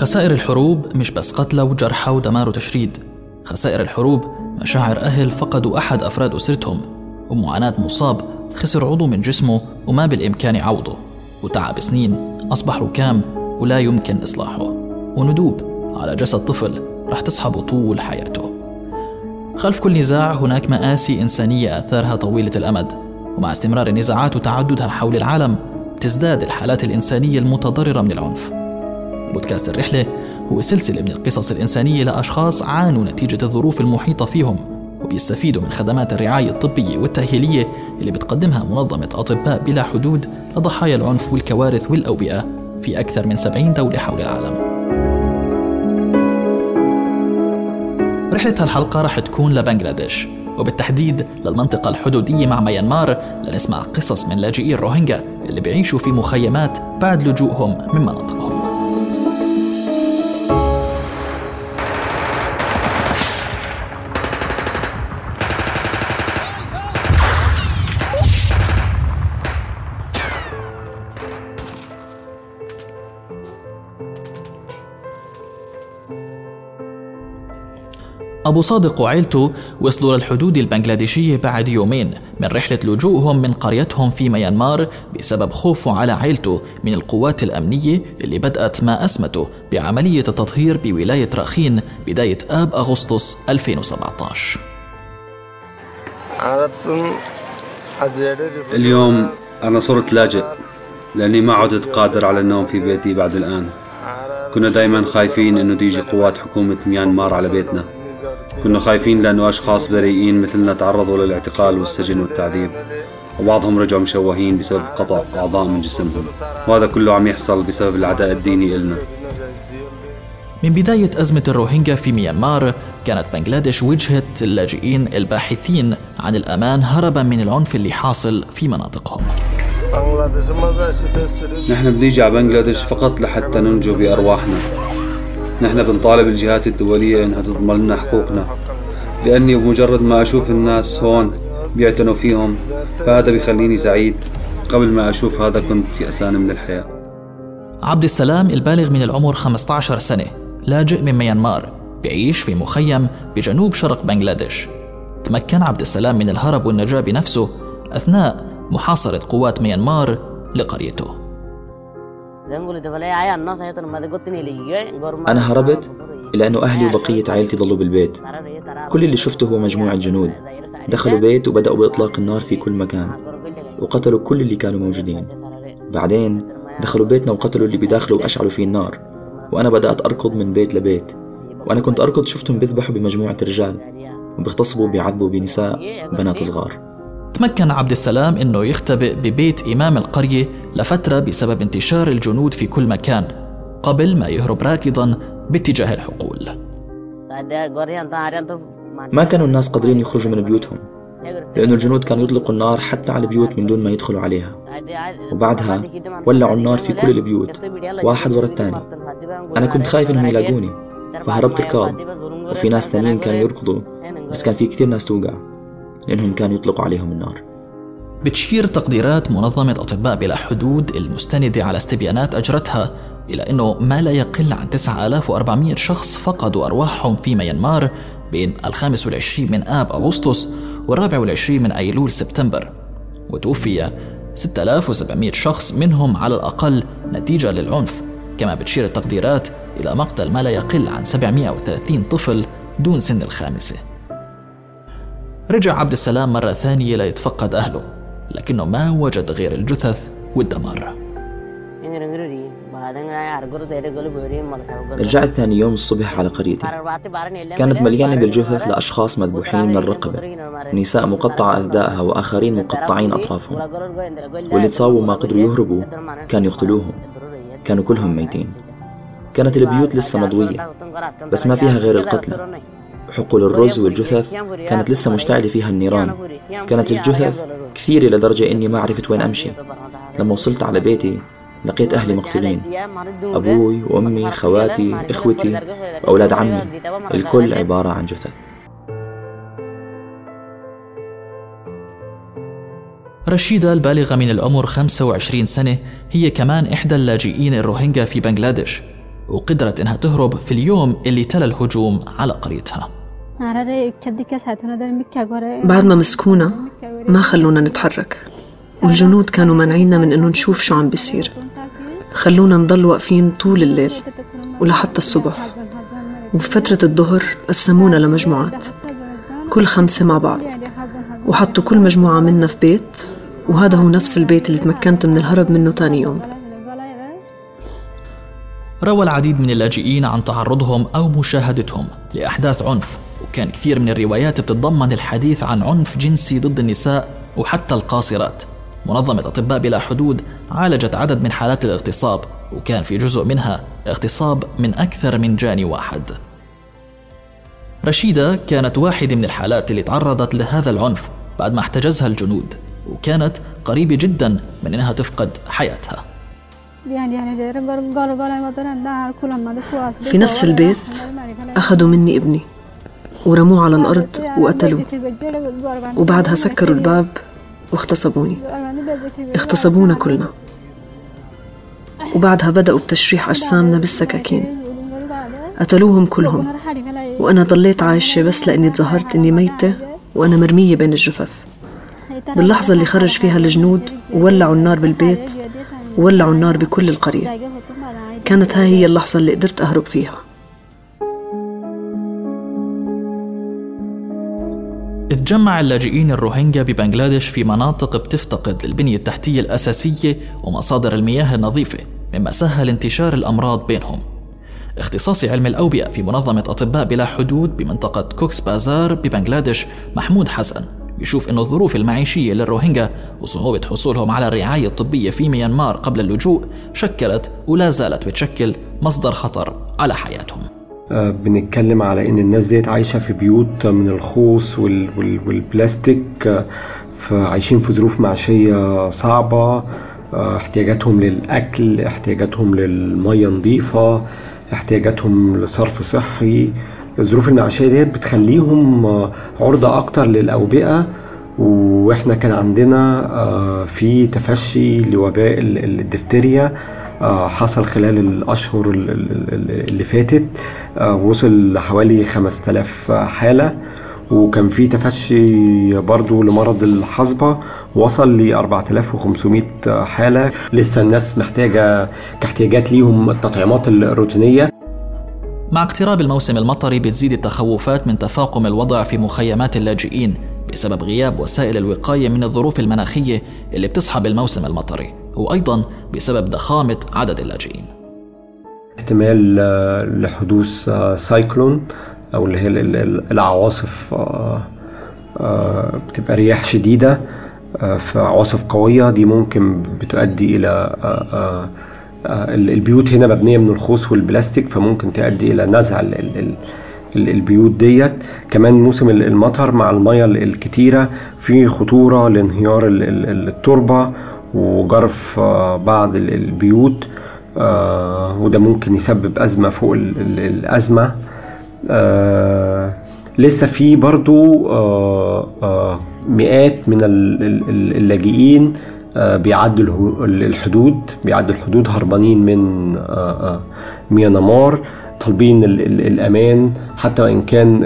خسائر الحروب مش بس قتلى وجرحى ودمار وتشريد. خسائر الحروب مشاعر أهل فقدوا أحد أفراد أسرتهم ومعاناة مصاب خسر عضو من جسمه وما بالإمكان عوضه. وتعب سنين أصبح ركام ولا يمكن إصلاحه. وندوب على جسد طفل رح تصحبه طول حياته. خلف كل نزاع هناك مآسي إنسانية آثارها طويلة الأمد. ومع استمرار النزاعات وتعددها حول العالم تزداد الحالات الإنسانية المتضررة من العنف. بودكاست الرحلة هو سلسلة من القصص الإنسانية لأشخاص عانوا نتيجة الظروف المحيطة فيهم وبيستفيدوا من خدمات الرعاية الطبية والتأهيلية اللي بتقدمها منظمة أطباء بلا حدود لضحايا العنف والكوارث والأوبئة في أكثر من 70 دولة حول العالم. رحلة هالحلقة رح تكون لبنغلاديش وبالتحديد للمنطقة الحدودية مع ميانمار لنسمع قصص من لاجئي الروهينجا اللي بيعيشوا في مخيمات بعد لجوءهم من مناطقهم. أبو صادق وعيلته وصلوا للحدود البنغلاديشية بعد يومين من رحلة لجوءهم من قريتهم في ميانمار بسبب خوفه على عيلته من القوات الأمنية اللي بدأت ما أسمته بعملية التطهير بولاية راخين بداية آب أغسطس 2017 اليوم أنا صرت لاجئ لأني ما عدت قادر على النوم في بيتي بعد الآن. كنا دايما خايفين أنه تيجي قوات حكومة ميانمار على بيتنا. كنا خايفين لأنه أشخاص بريئين مثلنا تعرضوا للاعتقال والسجن والتعذيب. وبعضهم رجعوا مشوهين بسبب قطع أعضاء من جسمهم. وهذا كله عم يحصل بسبب العداء الديني إلنا. من بداية أزمة الروهينجا في ميانمار كانت بنغلاديش وجهة اللاجئين الباحثين عن الأمان هربا من العنف اللي حاصل في مناطقهم. نحن بنيجي على بنغلاديش فقط لحتى ننجو بأرواحنا. نحن بنطالب الجهات الدولية إنها تضمن لنا حقوقنا. لأني بمجرد ما أشوف الناس هون بيعتنوا فيهم فهذا بيخليني سعيد. قبل ما أشوف هذا كنت يأسان من الحياة. عبد السلام البالغ من العمر 15 سنة لاجئ من ميانمار بيعيش في مخيم بجنوب شرق بنغلاديش. تمكن عبد السلام من الهرب والنجاة بنفسه أثناء محاصرة قوات ميانمار لقريته. أنا هربت لأنه أهلي وبقية عائلتي ضلوا بالبيت. كل اللي شفته هو مجموعة جنود. دخلوا بيت وبدأوا بإطلاق النار في كل مكان. وقتلوا كل اللي كانوا موجودين. بعدين دخلوا بيتنا وقتلوا اللي بداخله وأشعلوا فيه النار. وأنا بدأت أركض من بيت لبيت. وأنا كنت أركض شفتهم بيذبحوا بمجموعة رجال. وبيغتصبوا وبيعذبوا بنساء وبنات صغار. تمكن عبد السلام إنه يختبئ ببيت إمام القرية لفترة بسبب انتشار الجنود في كل مكان قبل ما يهرب راكضا باتجاه الحقول. ما كانوا الناس قادرين يخرجوا من بيوتهم لأنه الجنود كانوا يطلقوا النار حتى على البيوت من دون ما يدخلوا عليها. وبعدها ولعوا النار في كل البيوت واحد ورا الثاني. أنا كنت خايف إنهم يلاقوني فهربت ركاض وفي ناس ثانيين كانوا يركضوا بس كان في كثير ناس توقع. لأنهم كانوا يطلقوا عليهم النار. بتشير تقديرات منظمة أطباء بلا حدود المستندة على استبيانات أجرتها إلى أنه ما لا يقل عن 9400 شخص فقدوا أرواحهم في ميانمار بين الخامس والعشرين من آب أغسطس والرابع والعشرين من أيلول سبتمبر وتوفي 6700 شخص منهم على الأقل نتيجة للعنف كما بتشير التقديرات إلى مقتل ما لا يقل عن 730 طفل دون سن الخامسة. رجع عبد السلام مرة ثانية ليتفقد أهله لكنه ما وجد غير الجثث والدمار. رجعت ثاني يوم الصبح على قريتي. كانت مليانة بالجثث لأشخاص مذبوحين من الرقبة نساء مقطعة أثدائها وآخرين مقطعين أطرافهم. واللي تصابوا ما قدروا يهربوا كانوا يقتلوهم كانوا كلهم ميتين. كانت البيوت لسه مضوية بس ما فيها غير القتلى. حقول الرز والجثث كانت لسه مشتعلة فيها النيران. كانت الجثث كثيرة لدرجة إني ما عرفت وين أمشي. لما وصلت على بيتي لقيت أهلي مقتولين. أبوي وأمي خواتي إخوتي وأولاد عمي. الكل عبارة عن جثث. رشيدة البالغة من العمر 25 سنة هي كمان إحدى اللاجئين الروهينجا في بنغلاديش. وقدرت إنها تهرب في اليوم اللي تلا الهجوم على قريتها. بعد ما مسكونا ما خلونا نتحرك والجنود كانوا مانعينا من انه نشوف شو عم بيصير خلونا نضل واقفين طول الليل. ولحتى الصبح. وبفترة الظهر قسمونا لمجموعات. كل خمسة مع بعض وحطوا كل مجموعة منا في بيت. وهذا هو نفس البيت اللي تمكنت من الهرب منه تاني يوم. روى العديد من اللاجئين عن تعرضهم أو مشاهدتهم لأحداث عنف. وكان كثير من الروايات بتتضمن الحديث عن عنف جنسي ضد النساء وحتى القاصرات منظمة أطباء بلا حدود عالجت عدد من حالات الاغتصاب وكان في جزء منها اغتصاب من أكثر من جاني واحد رشيدة كانت واحدة من الحالات اللي تعرضت لهذا العنف بعد ما احتجزها الجنود وكانت قريبة جدا من أنها تفقد حياتها في نفس البيت أخذوا مني ابني ورموه على الأرض وقتلوه. وبعدها سكروا الباب واغتصبوني. اغتصبونا كلنا. وبعدها بدأوا بتشريح أجسامنا بالسكاكين. قتلوهم كلهم. وأنا ضليت عايشة بس لأني تظاهرت إني ميتة وأنا مرمية بين الجثث. باللحظة اللي خرج فيها الجنود وولعوا النار بالبيت وولعوا النار بكل القرية. كانت هاي هي اللحظة اللي قدرت أهرب فيها. تجمع اللاجئين الروهينجا ببنغلاديش في مناطق بتفتقد للبنية التحتية الأساسية ومصادر المياه النظيفة مما سهل انتشار الأمراض بينهم. اختصاصي علم الأوبئة في منظمة أطباء بلا حدود بمنطقة كوكس بازار ببنغلاديش محمود حسن يشوف أن الظروف المعيشية للروهينجا وصعوبة حصولهم على الرعاية الطبية في ميانمار قبل اللجوء شكلت ولا زالت بتشكل مصدر خطر على حياتهم. بنتكلم على إن الناس ديت عايشة في بيوت من الخوص والبلاستيك آه، فعايشين في ظروف معيشية صعبة آه، احتياجاتهم للأكل احتياجاتهم للمية نظيفة احتياجاتهم لصرف صحي. الظروف المعيشية ديت بتخليهم عرضة أكتر للأوبئة وإحنا كان عندنا في تفشي لوباء الدفتيريا آه، حصل خلال الأشهر اللي فاتت آه، وصل لحوالي 5000 حالة. وكان في تفشي برضو لمرض الحصبة وصل ل 4500 حالة. لسه الناس محتاجة كاحتياجات ليهم التطعيمات الروتينية. مع اقتراب الموسم المطري بتزيد التخوفات من تفاقم الوضع في مخيمات اللاجئين بسبب غياب وسائل الوقاية من الظروف المناخية اللي بتصحب الموسم المطري. وأيضا بسبب ضخامة عدد اللاجئين. احتمال آه، لحدوث آه، سايكلون أو اللي هي العواصف آه، بتبقى رياح شديدة فعواصف قوية. دي ممكن بتؤدي إلى البيوت هنا مبنية من الخوص والبلاستيك فممكن تؤدي إلى نزع البيوت ديت. كمان موسم المطر مع المية الكتيرة في خطورة لانهيار التربة وجرف آه، بعض البيوت آه، وده ممكن يسبب أزمة فوق الأزمة. آه، لسه في برضو مئات من اللاجئين بيعدوا الحدود بيعدوا الحدود هربانين من ميانمار طالبين الأمان. حتى وإن كان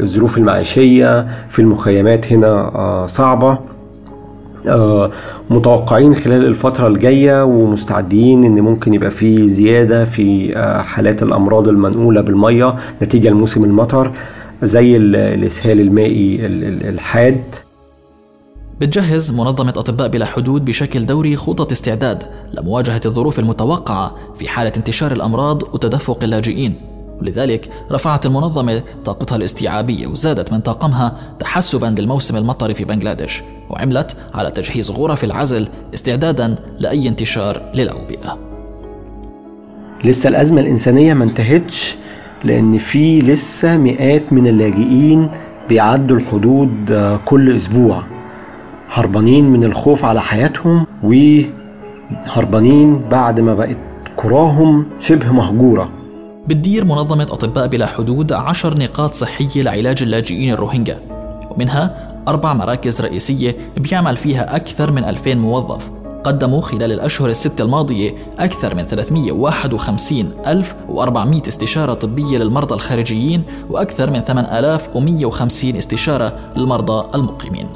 الظروف المعيشية في المخيمات هنا صعبة. آه، متوقعين خلال الفترة الجاية ومستعدين إن ممكن يبقى في زيادة في آه، حالات الأمراض المنقولة بالمية نتيجة لموسم المطر زي الإسهال المائي الحاد. بتجهز منظمة أطباء بلا حدود بشكل دوري خطط استعداد لمواجهة الظروف المتوقعة في حالة انتشار الأمراض وتدفق اللاجئين. ولذلك رفعت المنظمة طاقتها الاستيعابية وزادت من طاقمها تحسبا للموسم المطري في بنغلاديش وعملت على تجهيز غرف العزل استعدادا لأي انتشار للأوبئة. لسه الأزمة الإنسانية ما انتهتش لأن في لسه مئات من اللاجئين بيعدوا الحدود كل أسبوع. هربانين من الخوف على حياتهم وهربانين بعد ما بقت قراهم شبه مهجورة. بتدير منظمة أطباء بلا حدود عشر نقاط صحية لعلاج اللاجئين الروهينجا. ومنها أربع مراكز رئيسية بيعمل فيها أكثر من 2000 موظف. قدموا خلال الأشهر الست الماضية أكثر من 351 استشارة طبية للمرضى الخارجيين وأكثر من 8150 استشارة للمرضى المقيمين.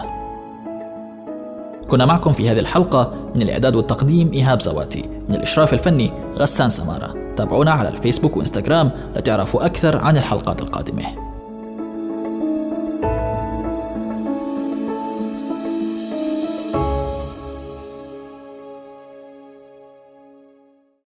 كنا معكم في هذه الحلقة من الإعداد والتقديم إيهاب زواتي من الإشراف الفني غسان سمارة. تابعونا على الفيسبوك وإنستغرام لتعرفوا أكثر عن الحلقات القادمة.